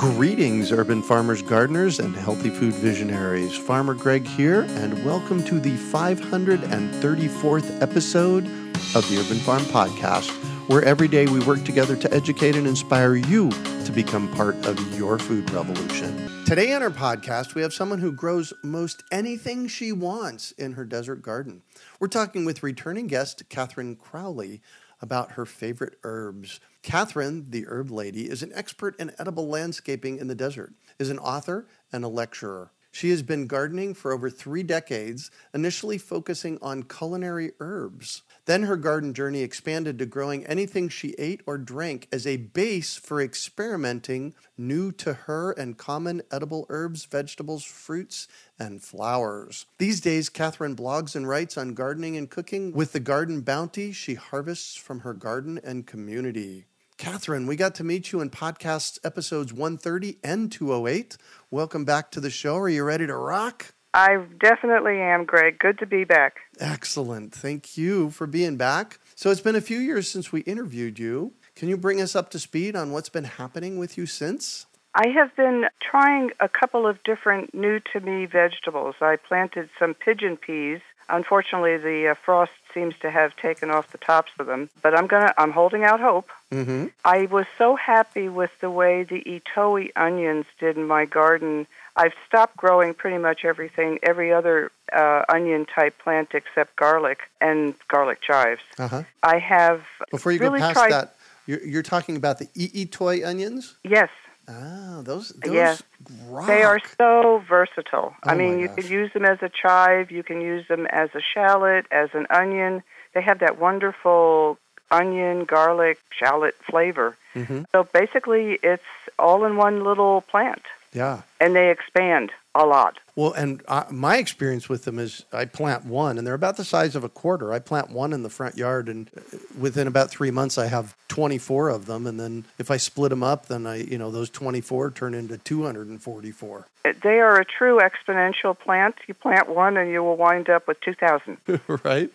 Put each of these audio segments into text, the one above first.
Greetings, urban farmers, gardeners, and healthy food visionaries. Farmer Greg here, and welcome to the 534th episode of the Urban Farm Podcast, where every day we work together to educate and inspire you to become part of your food revolution. Today on our podcast, we have someone who grows most anything she wants in her desert garden. We're talking with returning guest Catherine Crowley about her favorite herbs. Catherine, the herb lady, is an expert in edible landscaping in the desert, is an author and a lecturer. She has been gardening for over three decades, initially focusing on culinary herbs. Then her garden journey expanded to growing anything she ate or drank as a base for experimenting new to her and common edible herbs, vegetables, fruits, and flowers. These days, Catherine blogs and writes on gardening and cooking with the garden bounty she harvests from her garden and community. Catherine, we got to meet you in podcast episodes 130 and 208. Welcome back to the show. Are you ready to rock? I definitely am, Greg. Good to be back. Excellent. Thank you for being back. So it's been a few years since we interviewed you. Can you bring us up to speed on what's been happening with you since? I have been trying a couple of different new to me vegetables. I planted some pigeon peas. Unfortunately, the uh, frost seems to have taken off the tops of them, but I'm gonna I'm holding out hope. Mm-hmm. I was so happy with the way the I'itoi onions did in my garden I've stopped growing pretty much everything, every other uh, onion type plant except garlic and garlic chives. Uh-huh. I have before you really go past tried, that. You're, you're, talking about the I'itoi onions. Yes. Ah, those. those yes. Rock. They are so versatile. Oh I mean, you can use them as a chive. You can use them as a shallot, as an onion. They have that wonderful onion, garlic, shallot flavor. Mm-hmm. So basically, it's all in one little plant. Yeah. And they expand a lot. Well, and uh, my experience with them is I plant one, and they're about the size of a quarter. I plant one in the front yard, and uh, within about three months, I have 24 of them. And then if I split them up, then I, you know, those 24 turn into 244. They are a true exponential plant. You plant one, and you will wind up with 2,000. right?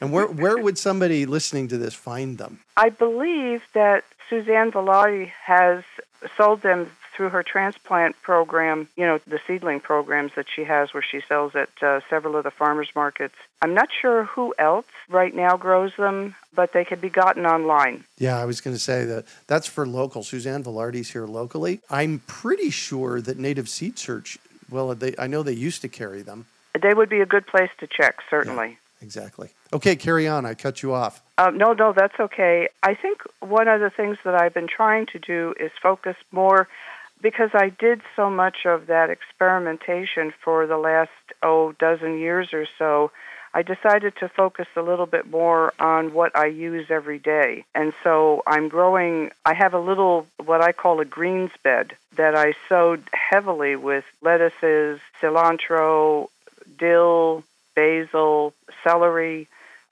And where where would somebody listening to this find them? I believe that Suzanne Vilardi has sold them through her transplant program, you know, the seedling programs that she has where she sells at uh, several of the farmers markets. I'm not sure who else right now grows them, but they can be gotten online. Yeah, I was going to say that that's for local. Suzanne Vilardi's here locally. I'm pretty sure that Native Seed Search, well, they, I know they used to carry them. They would be a good place to check, certainly. Yeah, exactly. Okay, carry on. I cut you off. Uh, no, no, that's okay. I think one of the things that I've been trying to do is focus more because I did so much of that experimentation for the last oh dozen years or so, I decided to focus a little bit more on what I use every day. And so I'm growing I have a little what I call a greens bed that I sowed heavily with lettuces, cilantro, dill, basil, celery,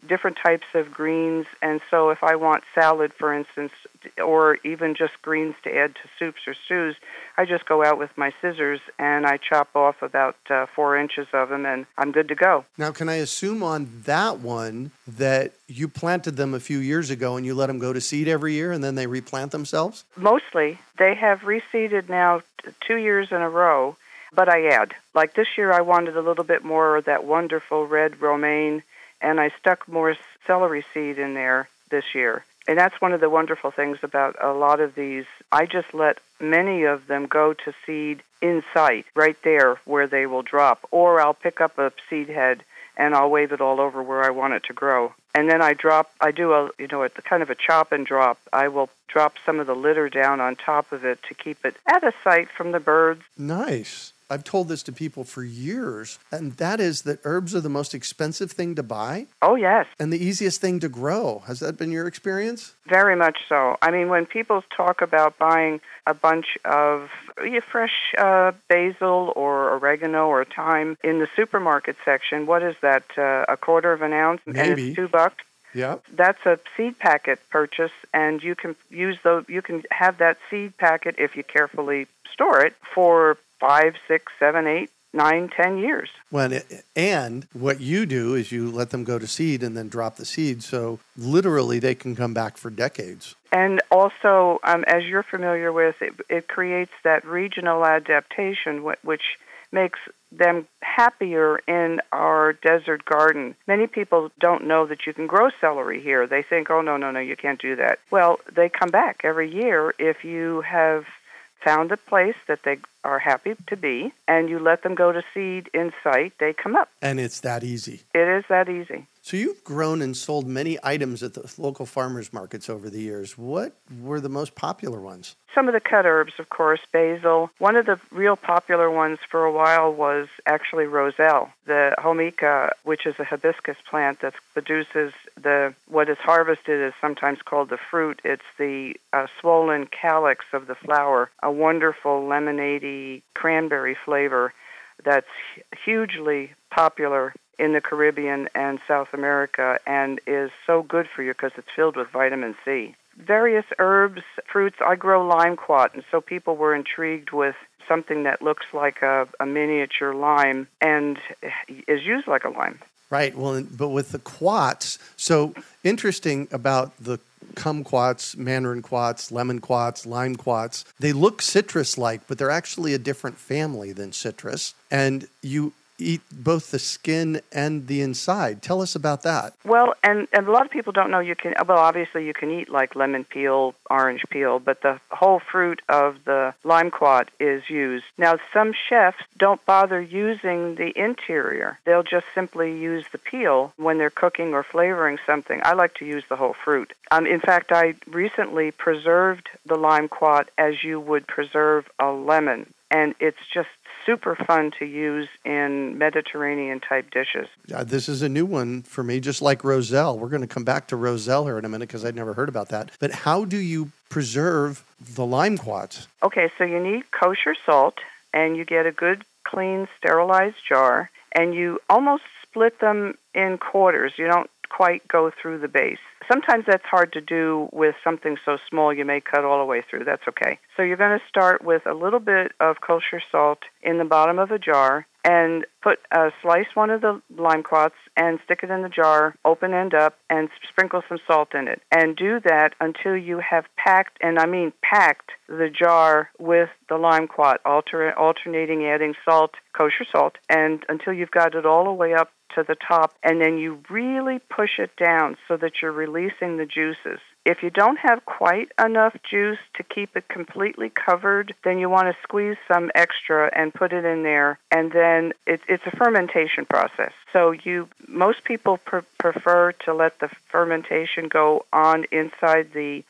different types of greens. And so, if I want salad, for instance, or even just greens to add to soups or stews, I just go out with my scissors and I chop off about uh, four inches of them, and I'm good to go. Now, can I assume on that one that you planted them a few years ago and you let them go to seed every year and then they replant themselves? Mostly. They have reseeded now two years in a row, but I add. Like this year, I wanted a little bit more of that wonderful red romaine, and I stuck more celery seed in there this year. And that's one of the wonderful things about a lot of these. I just let many of them go to seed in sight, right there where they will drop. Or I'll pick up a seed head and I'll wave it all over where I want it to grow. And then I drop, I do a, you know, a kind of a chop and drop. I will drop some of the litter down on top of it to keep it at a sight from the birds. Nice. I've told this to people for years, and that is that herbs are the most expensive thing to buy. Oh, yes. And the easiest thing to grow. Has that been your experience? Very much so. I mean, when people talk about buying a bunch of fresh uh, basil or oregano or thyme in the supermarket section, what is that? Uh, a quarter of an ounce? Maybe. And it's two bucks? Yep. That's a seed packet purchase, and you can use those. You can have that seed packet if you carefully store it for five, six, seven, eight, nine, ten years. When it, and what you do is you let them go to seed and then drop the seed, so literally they can come back for decades. And also, um, as you're familiar with, it, it creates that regional adaptation, which makes them happier in our desert garden. Many people don't know that you can grow celery here. They think, oh, no, no, no, you can't do that. Well, they come back every year if you have found a place that they are happy to be and you let them go to seed in sight, they come up. And it's that easy. It is that easy. So you've grown and sold many items at the local farmers markets over the years. What were the most popular ones? Some of the cut herbs, of course, basil. One of the real popular ones for a while was actually roselle, the jamaica, which is a hibiscus plant that produces the what is harvested is sometimes called the fruit. It's the uh, swollen calyx of the flower, a wonderful lemonade cranberry flavor that's hugely popular in the Caribbean and South America and is so good for you because it's filled with vitamin C. Various herbs, fruits. I grow limequat, and so people were intrigued with something that looks like a, a miniature lime and is used like a lime. Right. Well, but with the quats, so interesting about the kumquats, mandarin quats, lemon quats, lime quats. They look citrus like, but they're actually a different family than citrus. And you eat both the skin and the inside. Tell us about that. Well, and, and a lot of people don't know you can, well, obviously you can eat like lemon peel, orange peel, but the whole fruit of the limequat is used. Now, some chefs don't bother using the interior. They'll just simply use the peel when they're cooking or flavoring something. I like to use the whole fruit. Um, in fact, I recently preserved the limequat as you would preserve a lemon and it's just super fun to use in Mediterranean type dishes. Uh, this is a new one for me, just like Roselle. We're going to come back to Roselle here in a minute because I'd never heard about that. But how do you preserve the lime quats? Okay, so you need kosher salt, and you get a good, clean, sterilized jar, and you almost split them in quarters. You don't quite go through the base. Sometimes that's hard to do with something so small you may cut all the way through. That's okay. So you're going to start with a little bit of kosher salt in the bottom of a jar and put uh, slice one of the lime quats and stick it in the jar, open end up, and sprinkle some salt in it. And do that until you have packed, and I mean packed, the jar with the lime quat, alter- alternating adding salt, kosher salt, and until you've got it all the way up to the top, and then you really push it down so that you're releasing the juices. If you don't have quite enough juice to keep it completely covered, then you want to squeeze some extra and put it in there, and then it, it's a fermentation process. So you, most people pr- prefer to let the fermentation go on inside the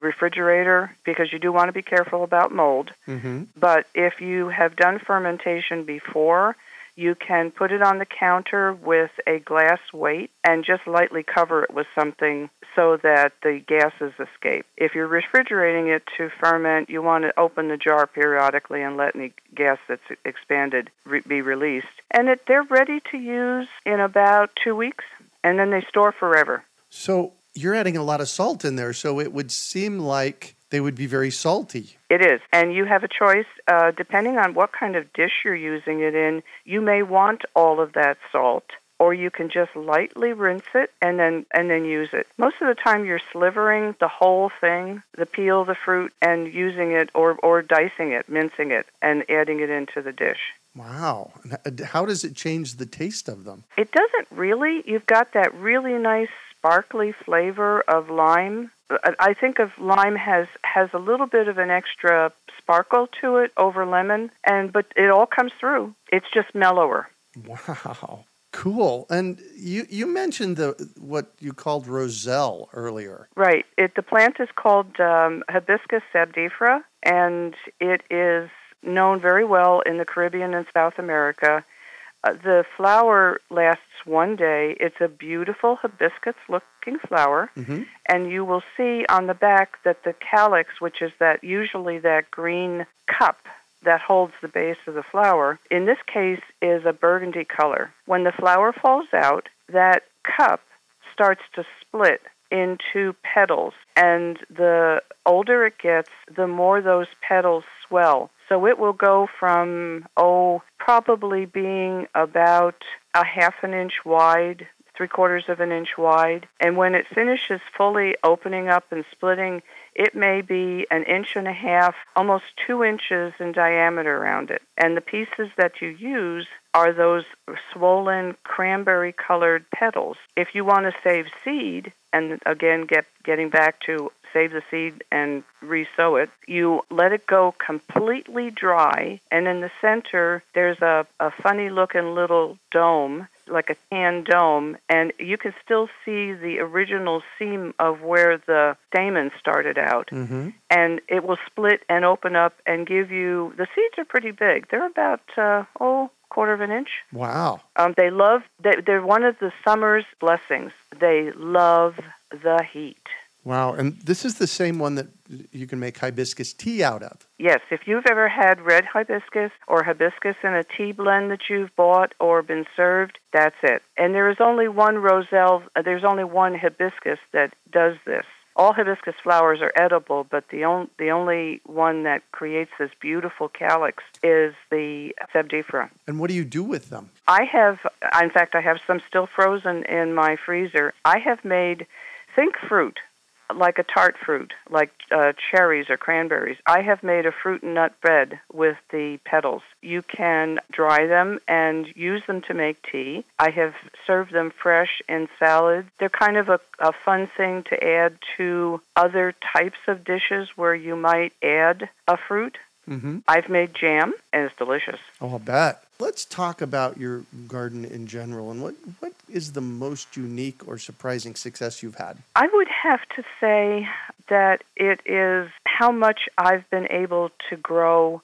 refrigerator because you do want to be careful about mold. Mm-hmm. But if you have done fermentation before, you can put it on the counter with a glass weight and just lightly cover it with something so that the gases escape. If you're refrigerating it to ferment, you want to open the jar periodically and let any gas that's expanded re- be released. And it, they're ready to use in about two weeks. and then they store forever. So you're adding a lot of salt in there, so it would seem like they would be very salty. It is. And you have a choice, uh, depending on what kind of dish you're using it in, you may want all of that salt. Or you can just lightly rinse it and then and then use it. Most of the time, you're slivering the whole thing, the peel, the fruit, and using it or or dicing it, mincing it, and adding it into the dish. Wow. How does it change the taste of them? It doesn't really. You've got that really nice sparkly flavor of lime. I think of lime has has a little bit of an extra sparkle to it over lemon, and but it all comes through. It's just mellower. Wow, cool. And you you mentioned the what you called roselle earlier. Right. It the plant is called um, Hibiscus sabdariffa, and it is known very well in the Caribbean and South America. Uh, the flower lasts one day. It's a beautiful hibiscus looking flower, mm-hmm. and you will see on the back that the calyx, which is that usually that green cup that holds the base of the flower, in this case is a burgundy color. When the flower falls out, that cup starts to split into petals, and the older it gets, the more those petals swell. So it will go from, oh, probably being about a half an inch wide, three quarters of an inch wide. And when it finishes fully opening up and splitting, it may be an inch and a half, almost two inches in diameter around it. And the pieces that you use are those swollen cranberry colored petals. If you want to save seed, and again get getting back to save the seed and resow it. You let it go completely dry, and in the center there's a, a funny looking little dome, like a tan dome, and you can still see the original seam of where the stamen started out. Mm-hmm. And it will split and open up and give you the seeds are pretty big. They're about, uh, oh, quarter of an inch. Wow. Um, they love, they, they're one of the summer's blessings. They love the heat. Wow, and this is the same one that you can make hibiscus tea out of. Yes, if you've ever had red hibiscus or hibiscus in a tea blend that you've bought or been served, that's it. And there is only one roselle, uh, there's only one hibiscus that does this. All hibiscus flowers are edible, but the, on, the only one that creates this beautiful calyx is the sabdariffa. And what do you do with them? I have, in fact, I have some still frozen in my freezer. I have made, think fruit like a tart fruit, like uh, cherries or cranberries. I have made a fruit and nut bread with the petals. You can dry them and use them to make tea. I have served them fresh in salad. They're kind of a, a fun thing to add to other types of dishes where you might add a fruit. Mm-hmm. I've made jam, and it's delicious. Oh, I'll bet. Let's talk about your garden in general and what, what is the most unique or surprising success you've had? I would have to say that it is how much I've been able to grow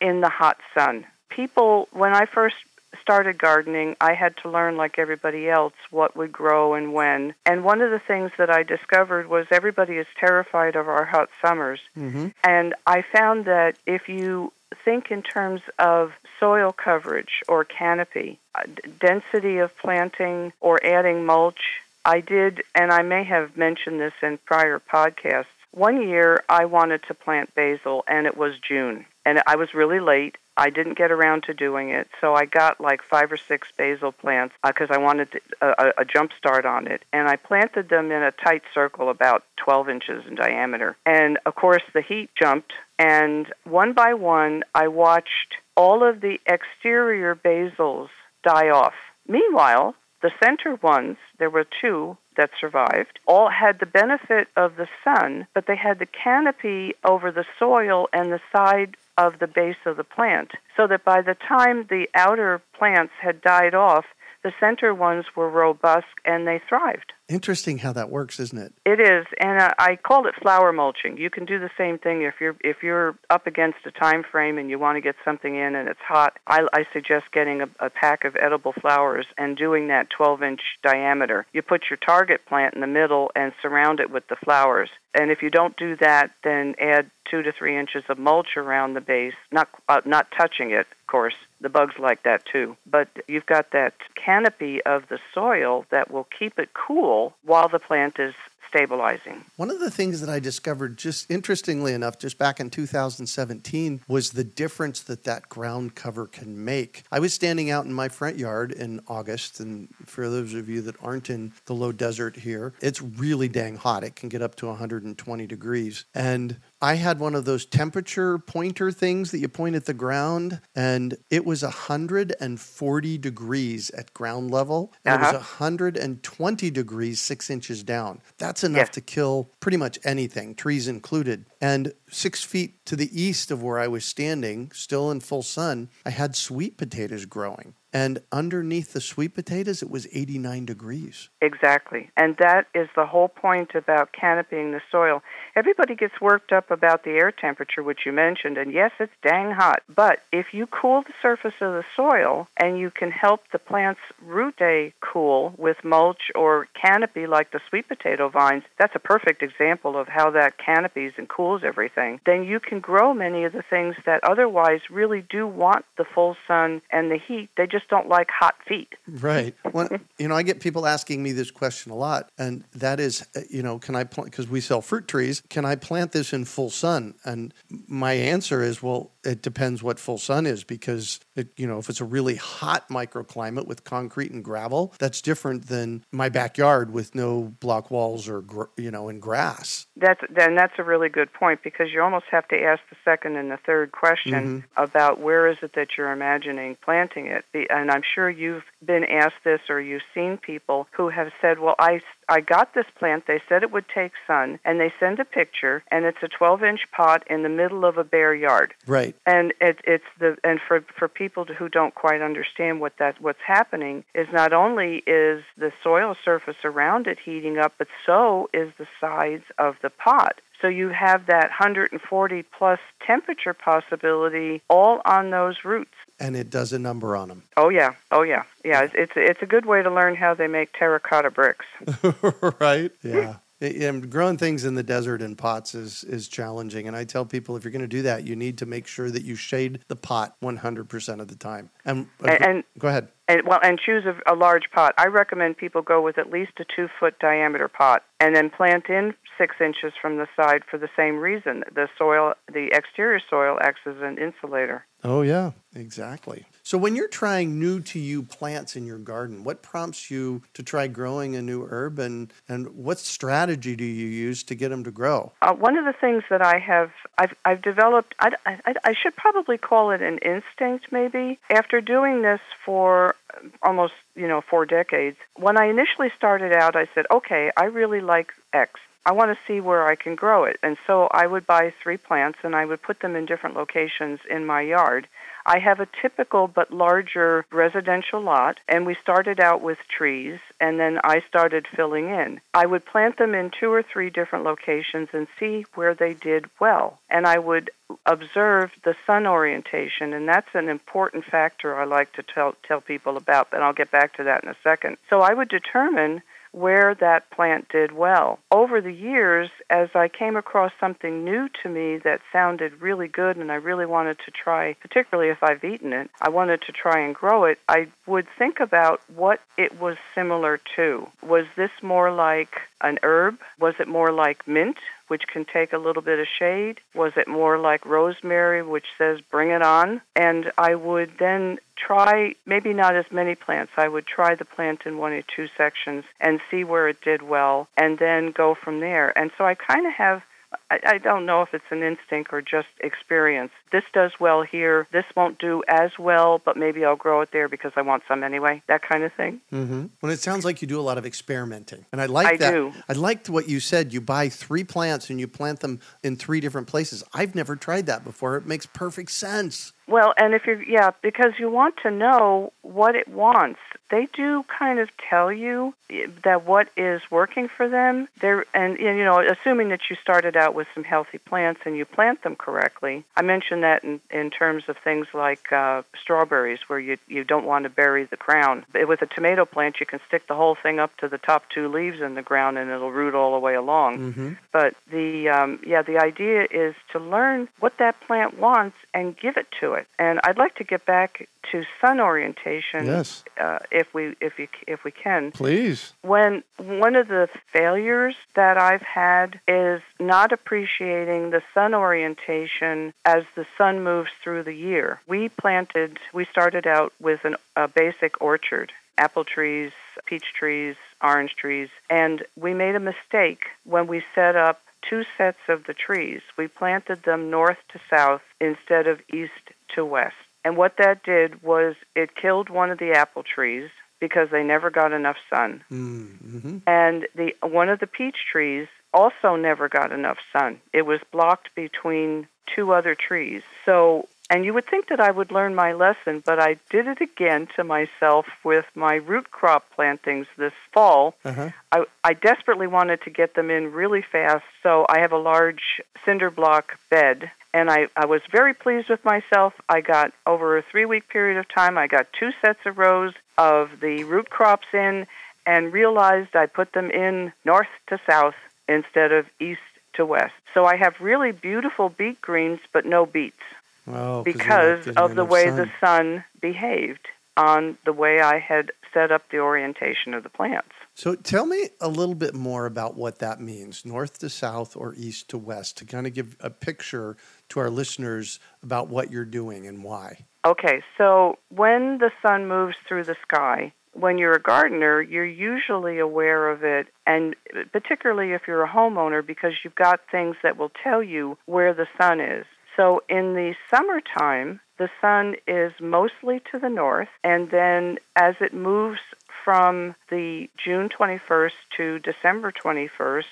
in the hot sun. People, when I first started gardening, I had to learn, like everybody else, what would grow and when. And one of the things that I discovered was everybody is terrified of our hot summers. Mm-hmm. And I found that if you think in terms of soil coverage or canopy, uh, density of planting, or adding mulch. I did, and I may have mentioned this in prior podcasts. One year I wanted to plant basil, and it was June, and I was really late. I didn't get around to doing it, so I got like five or six basil plants because uh, I wanted a jump start on it, and I planted them in a tight circle about 12 inches in diameter. And of course, the heat jumped, and one by one, I watched all of the exterior basils die off. Meanwhile, the center ones, there were two that survived, all had the benefit of the sun, but they had the canopy over the soil and the side of the base of the plant, so that by the time the outer plants had died off, the center ones were robust and they thrived. Interesting how that works, isn't it? It is, and uh, I call it flower mulching. You can do the same thing if you're if you're up against a time frame and you want to get something in and it's hot. I, I suggest getting a, a pack of edible flowers and doing that 12 inch diameter. You put your target plant in the middle and surround it with the flowers. And if you don't do that, then add two to three inches of mulch around the base, not uh, not touching it, of course. The bugs like that too. But you've got that canopy of the soil that will keep it cool while the plant is stabilizing. One of the things that I discovered, just interestingly enough, just back in 2017, was the difference that that ground cover can make. I was standing out in my front yard in August, and for those of you that aren't in the low desert here, it's really dang hot. It can get up to 120 degrees. And I had one of those temperature pointer things that you point at the ground, and it was 140 degrees at ground level, and uh-huh. it was 120 degrees six inches down. That's enough yes. to kill pretty much anything, trees included. And six feet to the east of where I was standing, still in full sun, I had sweet potatoes growing. And underneath the sweet potatoes, it was 89 degrees. Exactly. And that is the whole point about canopying the soil. Everybody gets worked up about the air temperature, which you mentioned, and yes, it's dang hot. But if you cool the surface of the soil and you can help the plant's root stay cool with mulch or canopy like the sweet potato vines, that's a perfect example of how that canopies and cools everything. Then you can grow many of the things that otherwise really do want the full sun and the heat. They just don't like hot feet. Right. Well, you know, I get people asking me this question a lot, and that is, uh, you know, can I plant, because we sell fruit trees, can I plant this in full sun? And my answer is, well, it depends what full sun is because it, you know if it's a really hot microclimate with concrete and gravel that's different than my backyard with no block walls or you know and grass that's then that's a really good point because you almost have to ask the second and the third question mm-hmm. about where is it that you're imagining planting it and I'm sure you've been asked this or you've seen people who have said well I I got this plant. They said it would take sun, and they send a picture, and it's a 12-inch pot in the middle of a bare yard. Right. And it, it's the and for for people who don't quite understand what that what's happening is not only is the soil surface around it heating up, but so is the sides of the pot. So you have that 140 plus temperature possibility all on those roots and it does a number on them. Oh yeah, oh yeah, yeah. It's it's, it's a good way to learn how they make terracotta bricks. right? Yeah. And growing things in the desert in pots is is challenging. And I tell people if you're going to do that, you need to make sure that you shade the pot 100% of the time. And, uh, and, and go ahead. And well, and choose a, a large pot. I recommend people go with at least a two foot diameter pot, and then plant in six inches from the side for the same reason. The soil, the exterior soil, acts as an insulator. Oh yeah, exactly. So when you're trying new to you plants in your garden, what prompts you to try growing a new herb, and and what strategy do you use to get them to grow? Uh, one of the things that I have, I've I've developed. I, I, I should probably call it an instinct, maybe. After doing this for almost you know four decades, when I initially started out, I said, okay, I really like X. I want to see where I can grow it. And so I would buy three plants and I would put them in different locations in my yard. I have a typical but larger residential lot, and we started out with trees, and then I started filling in. I would plant them in two or three different locations and see where they did well. And I would observe the sun orientation, and that's an important factor I like to tell, tell people about, and I'll get back to that in a second. So I would determine where that plant did well. Over the years, as I came across something new to me that sounded really good and I really wanted to try, particularly if I've eaten it, I wanted to try and grow it, I would think about what it was similar to. Was this more like an herb? Was it more like mint? Which can take a little bit of shade? Was it more like rosemary, which says bring it on? And I would then try, maybe not as many plants, I would try the plant in one or two sections and see where it did well and then go from there. And so I kind of have I, I don't know if it's an instinct or just experience. This does well here. This won't do as well, but maybe I'll grow it there because I want some anyway. That kind of thing. Mm-hmm. Well, it sounds like you do a lot of experimenting, and I like I that. Do. I liked what you said. You buy three plants and you plant them in three different places. I've never tried that before. It makes perfect sense. Well, and if you're, yeah, because you want to know what it wants. They do kind of tell you that what is working for them. They're, and, you know, assuming that you started out with with some healthy plants and you plant them correctly, I mentioned that in, in terms of things like uh, strawberries, where you you don't want to bury the crown. But with a tomato plant, you can stick the whole thing up to the top two leaves in the ground, and it'll root all the way along. Mm-hmm. But the um, yeah, the idea is to learn what that plant wants and give it to it. And I'd like to get back to sun orientation, Yes. uh, if we if you if we can. Please. When one of the failures that I've had is not appreciating the sun orientation as the sun moves through the year. We planted, we started out with an, a basic orchard, apple trees, peach trees, orange trees, and we made a mistake when we set up two sets of the trees. We planted them north to south instead of east to west. And what that did was it killed one of the apple trees because they never got enough sun. Mm-hmm. And the one of the peach trees also never got enough sun. It was blocked between two other trees. So, and you would think that I would learn my lesson, but I did it again to myself with my root crop plantings this fall. Uh-huh. I, I desperately wanted to get them in really fast, so I have a large cinder block bed. And I, I was very pleased with myself. I got, over a three week period of time, I got two sets of rows of the root crops in and realized I put them in north to south instead of east to west. So I have really beautiful beet greens, but no beets Oh, because of the way the sun behaved on the way I had set up the orientation of the plants. So tell me a little bit more about what that means, north to south or east to west, to kind of give a picture to our listeners about what you're doing and why. Okay, so when the sun moves through the sky, when you're a gardener, you're usually aware of it, and particularly if you're a homeowner, because you've got things that will tell you where the sun is. So in the summertime, the sun is mostly to the north, and then as it moves from the June 21st to December 21st,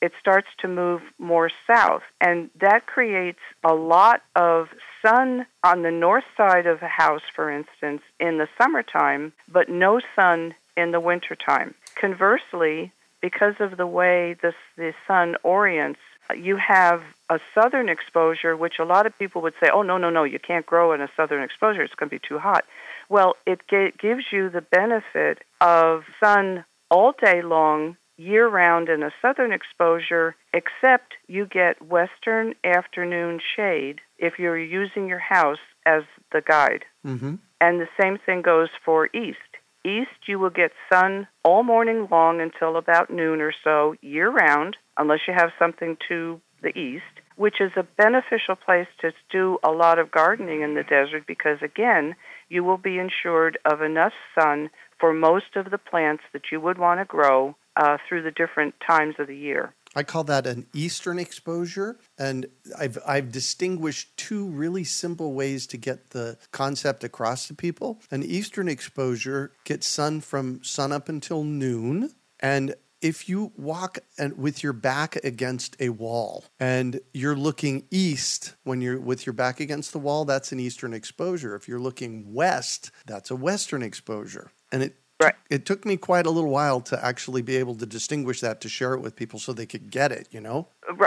it starts to move more south. And that creates a lot of sun on the north side of a house, for instance, in the summertime, but no sun in the wintertime. Conversely, because of the way this, the sun orients, you have a southern exposure, which a lot of people would say, oh, no, no, no, you can't grow in a southern exposure. It's going to be too hot. Well, it gives you the benefit of sun all day long, year round in a southern exposure, except you get western afternoon shade if you're using your house as the guide. Mm-hmm. And the same thing goes for east. East, you will get sun all morning long until about noon or so, year round, unless you have something to the east, which is a beneficial place to do a lot of gardening in the desert because, again, you will be insured of enough sun for most of the plants that you would want to grow uh, through the different times of the year. I call that an eastern exposure, and I've I've distinguished two really simple ways to get the concept across to people. An eastern exposure gets sun from sun up until noon, and if you walk and with your back against a wall and you're looking east when you're with your back against the wall, that's an eastern exposure. If you're looking west, that's a western exposure. And it Right. it took me quite a little while to actually be able to distinguish that to share it with people so they could get it, you know?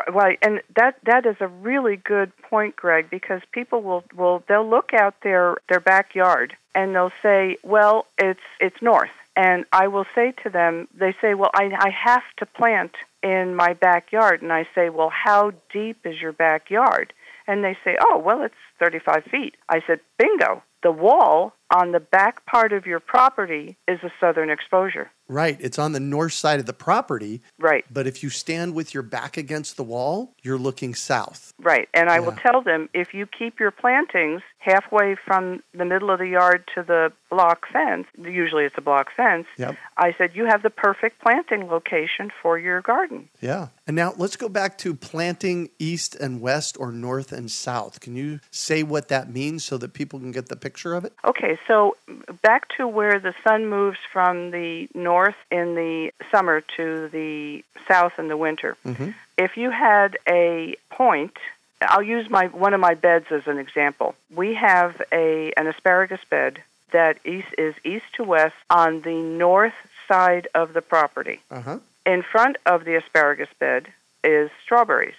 Right, and that that is a really good point, Greg, because people will will they'll look out their their backyard and they'll say, "Well, it's it's north," and I will say to them, they say, "Well, I I have to plant in my backyard," and I say, "Well, how deep is your backyard?" And they say, "Oh, well, it's 35 feet." I said, "Bingo." The wall on the back part of your property is a southern exposure. Right. It's on the north side of the property, Right. but if you stand with your back against the wall, you're looking south. Right, and I will tell them if you keep your plantings halfway from the middle of the yard to the block fence, usually it's a block fence, Yep. I said you have the perfect planting location for your garden. Yeah. And now let's go back to planting east and west or north and south. Can you say what that means so that people can get the picture of it? Okay, so back to where the sun moves from the north in the summer to the south in the winter. Mhm. If you had a point, I'll use my one of my beds as an example. We have a an asparagus bed that east, is east to west on the north side of the property. Uh huh. In front of the asparagus bed is strawberries.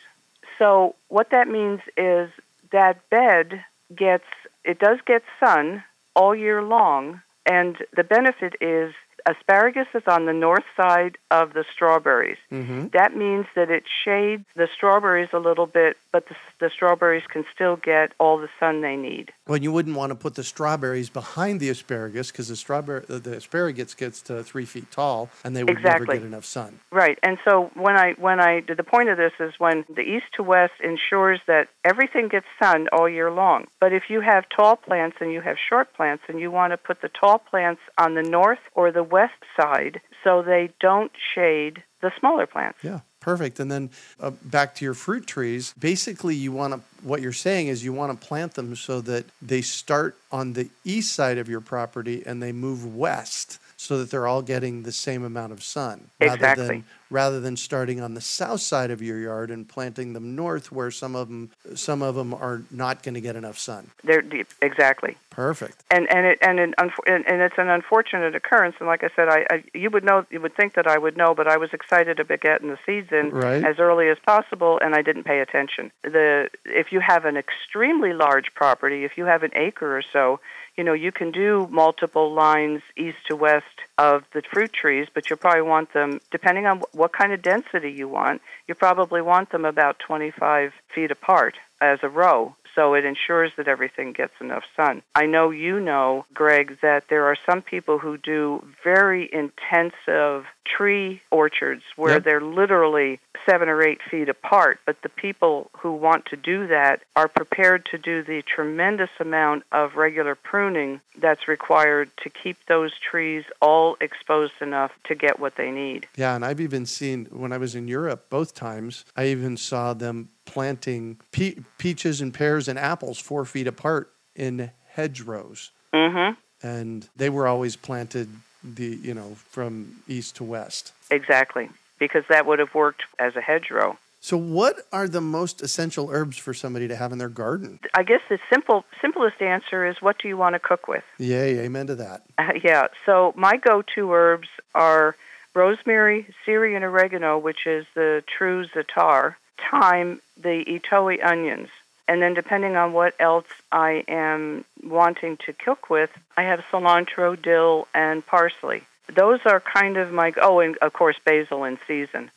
So what that means is that bed gets it does get sun all year long, and the benefit is asparagus is on the north side of the strawberries. Mm-hmm. That means that it shades the strawberries a little bit, but the, the strawberries can still get all the sun they need. Well, you wouldn't want to put the strawberries behind the asparagus because the strawberry the, the asparagus gets to three feet tall, and they would Exactly. never get enough sun. Right, and so when I when I the point of this is when the east to west ensures that everything gets sun all year long. But if you have tall plants and you have short plants, and you want to put the tall plants on the north or the west side so they don't shade the smaller plants. Yeah, perfect. And then uh, back to your fruit trees. Basically, you want to. What you're saying is you want to plant them so that they start on the east side of your property and they move west, so that they're all getting the same amount of sun. Rather Exactly. than rather than starting on the south side of your yard and planting them north, where some of them some of them are not going to get enough sun. They're deep, exactly. Perfect. and and it and it, unf- and, and it's an unfortunate occurrence. And like I said, I, I you would know you would think that I would know, but I was excited about getting the seeds in Right. as early as possible, and I didn't pay attention. The if you have an extremely large property, if you have an acre or so, you know you can do multiple lines east to west of the fruit trees, but you probably want them depending on what kind of density you want. You probably want them about 25 feet apart as a row so it ensures that everything gets enough sun. I know you know, Greg, that there are some people who do very intensive tree orchards where Yep. they're literally seven or eight feet apart, but the people who want to do that are prepared to do the tremendous amount of regular pruning that's required to keep those trees all exposed enough to get what they need. Yeah, and I've even seen when I was in Europe both times, I even saw them planting pe- peaches and pears and apples four feet apart in hedgerows. Mhm. And they were always planted the you know from east to west. Exactly. Because that would have worked as a hedgerow. So what are the most essential herbs for somebody to have in their garden? I guess the simple simplest answer is what do you want to cook with? Yay, amen to that. Uh, yeah. So my go-to herbs are rosemary, Syrian oregano, which is the true zatar, thyme, the I'itoi onions, and then depending on what else I am wanting to cook with, I have cilantro, dill, and parsley. Those are kind of my oh, and of course basil in season.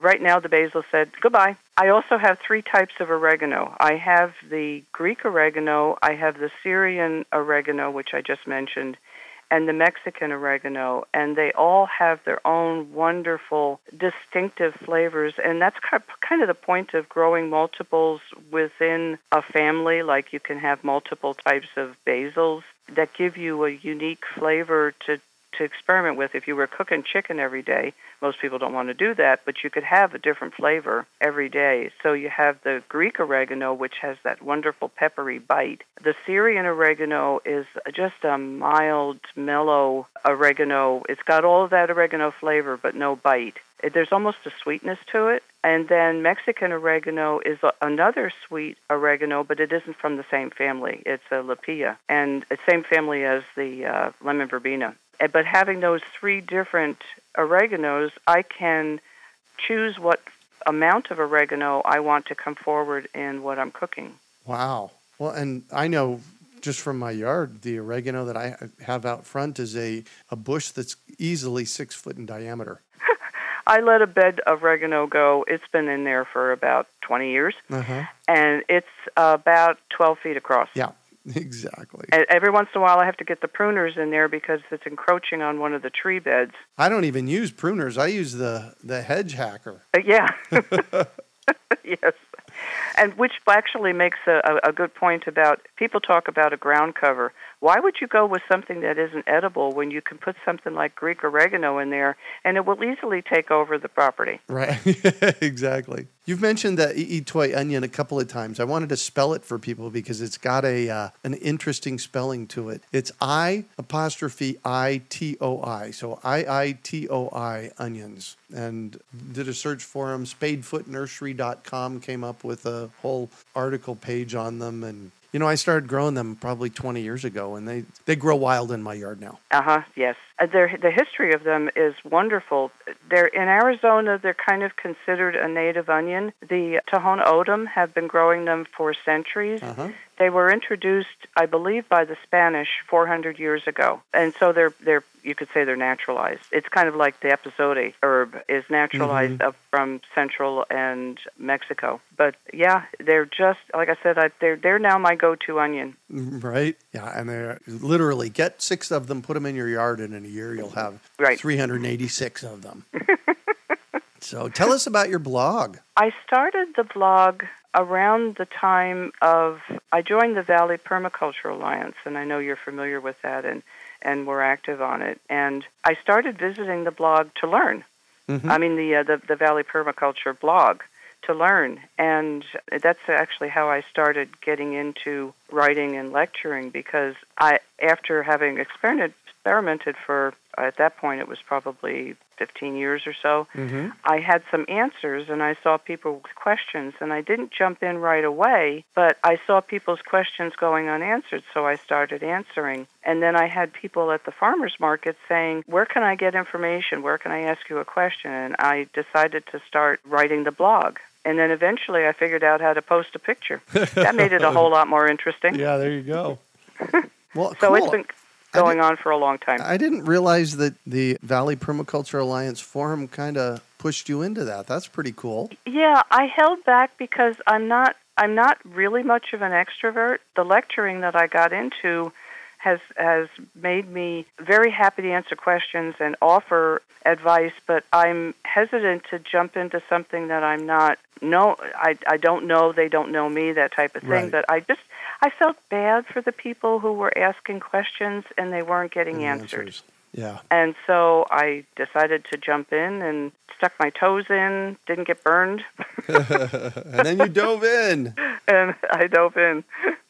Right now, the basil said goodbye. I also have three types of oregano. I have the Greek oregano, I have the Syrian oregano, which I just mentioned, and the Mexican oregano, and they all have their own wonderful, distinctive flavors. And that's kind of the point of growing multiples within a family. Like you can have multiple types of basils that give you a unique flavor to to experiment with. If you were cooking chicken every day, most people don't want to do that, but you could have a different flavor every day. So you have the Greek oregano, which has that wonderful peppery bite. The Syrian oregano is just a mild, mellow oregano. It's got all of that oregano flavor, but no bite. There's almost a sweetness to it. And then Mexican oregano is another sweet oregano, but it isn't from the same family. It's a Lippia, and same family as the uh, lemon verbena. Uh, But having those three different oreganos, I can choose what amount of oregano I want to come forward in what I'm cooking. Wow. Well, and I know just from my yard, the oregano that I have out front is a, a bush that's easily six foot in diameter. I let a bed of oregano go. It's been in there for about 20 years, Uh-huh. and it's about 12 feet across. Yeah, exactly. Every once in a while, I have to get the pruners in there because it's encroaching on one of the tree beds. I don't even use pruners. I use the, the hedge hacker. Uh, yeah. yes. And which actually makes a, a, a good point about people talk about a ground cover. Why would you go with something that isn't edible when you can put something like Greek oregano in there and it will easily take over the property? Right. exactly. You've mentioned the toy onion a couple of times. I wanted to spell it for people because it's got a uh, an interesting spelling to it. It's I apostrophe I T O I. So I I T O I onions. And did a search for them. Spadefootnursery.com came up with a whole article page on them and you know, I started growing them probably 20 years ago, and they, they grow wild in my yard now. Uh huh. Yes. Uh, the history of them is wonderful. They're in Arizona. They're kind of considered a native onion. The Tohono O'odham have been growing them for centuries. Uh-huh. They were introduced, I believe, by the Spanish 400 years ago, and so they're they're you could say they're naturalized. It's kind of like the epazote herb is naturalized Mm-hmm. up from Central and Mexico. But yeah, they're just like I said. I, they're they're now my go-to onion. Right? Yeah, and they literally get six of them, put them in your yard, and in a year you'll have Right. 386 of them. so tell us about your blog. I started the blog around the time of I joined the Valley Permaculture Alliance, and I know you're familiar with that, and and we're active on it. And I started visiting the blog to learn. Mhm. I mean the uh, the the Valley Permaculture blog to learn, and that's actually how I started getting into writing and lecturing because I after having experimented experimented for at that point it was probably 15 years or so Mm-hmm. I had some answers and I saw people with questions and I didn't jump in right away, but I saw people's questions going unanswered, so I started answering. And then I had people at the farmers market saying, "Where can I get information? Where can I ask you a question?" And I decided to start writing the blog. And then eventually I figured out how to post a picture. That made it a whole lot more interesting. Yeah, there you go. Well, So cool. it's been I going on for a long time. I didn't realize that the Valley Permaculture Alliance forum kind of pushed you into that. That's pretty cool. Yeah, I held back because I'm not I'm not really much of an extrovert. The lecturing that I got into has has made me very happy to answer questions and offer advice, but I'm hesitant to jump into something that I'm not no I I don't know, they don't know me, that type of thing. Right. But I just I felt bad for the people who were asking questions and they weren't getting And the answered. answers. Yeah. And so I decided to jump in and stuck my toes in, didn't get burned, and then you dove in. and I dove in.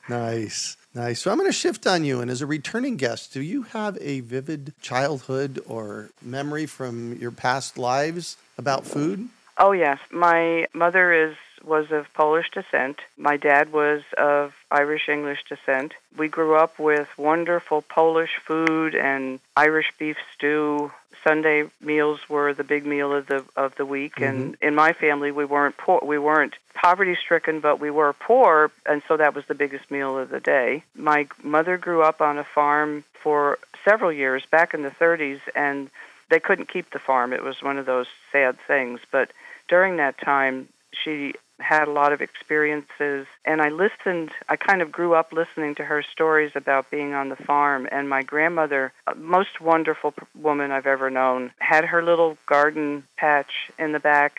Nice. Nice. So I'm going to shift on you. And as a returning guest, do you have a vivid childhood or memory from your past lives about food? Oh yes, my mother is was of Polish descent. My dad was of Irish English descent. We grew up with wonderful Polish food and Irish beef stew. Sunday meals were the big meal of the of the week mm-hmm. and in my family we weren't poor we weren't poverty stricken but we were poor and so that was the biggest meal of the day. My mother grew up on a farm for several years back in the 30s and they couldn't keep the farm. It was one of those sad things, but during that time she had a lot of experiences and I listened I kind of grew up listening to her stories about being on the farm and my grandmother most wonderful woman I've ever known had her little garden patch in the back.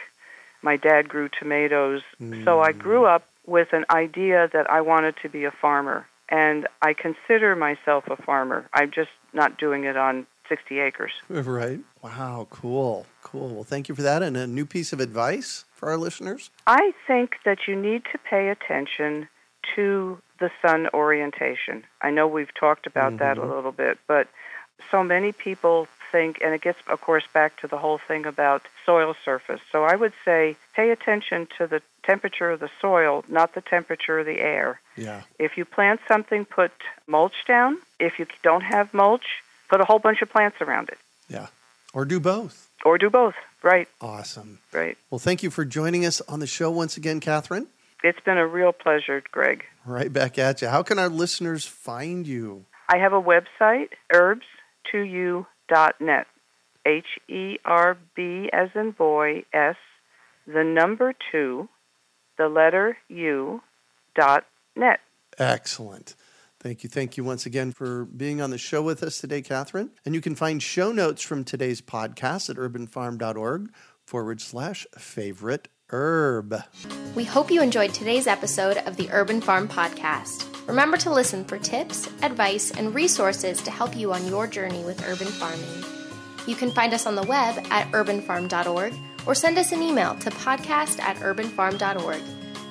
My dad grew tomatoes. So I grew mm. up with an idea that I wanted to be a farmer and I consider myself a farmer. I'm just not doing it on 60 acres Right. Wow. Cool. Cool. Well, thank you for that. And a new piece of advice for our listeners. I think that you need to pay attention to the sun orientation. I know we've talked about that a mm-hmm. little bit, but so many people think, and it gets, of course, back to the whole thing about soil surface. So I would say pay attention to the temperature of the soil, not the temperature of the air. Yeah. If you plant something, put mulch down. If you don't have mulch, put a whole bunch of plants around it. Yeah. Or do both. Or do both. Right, Awesome. right. Well, thank you for joining us on the show once again, Catherine. It's been a real pleasure, Greg. Right back at you. How can our listeners find you? I have a website, herbs2u.net. H E R B as in boy, S, the number two, the letter U, dot net. Excellent. Thank you. Thank you once again for being on the show with us today, Catherine. And you can find show notes from today's podcast at urbanfarm.org forward slash favorite herb. We hope you enjoyed today's episode of the Urban Farm Podcast. Remember to listen for tips, advice, and resources to help you on your journey with urban farming. You can find us on the web at urbanfarm.org or send us an email to podcast at urbanfarm.org.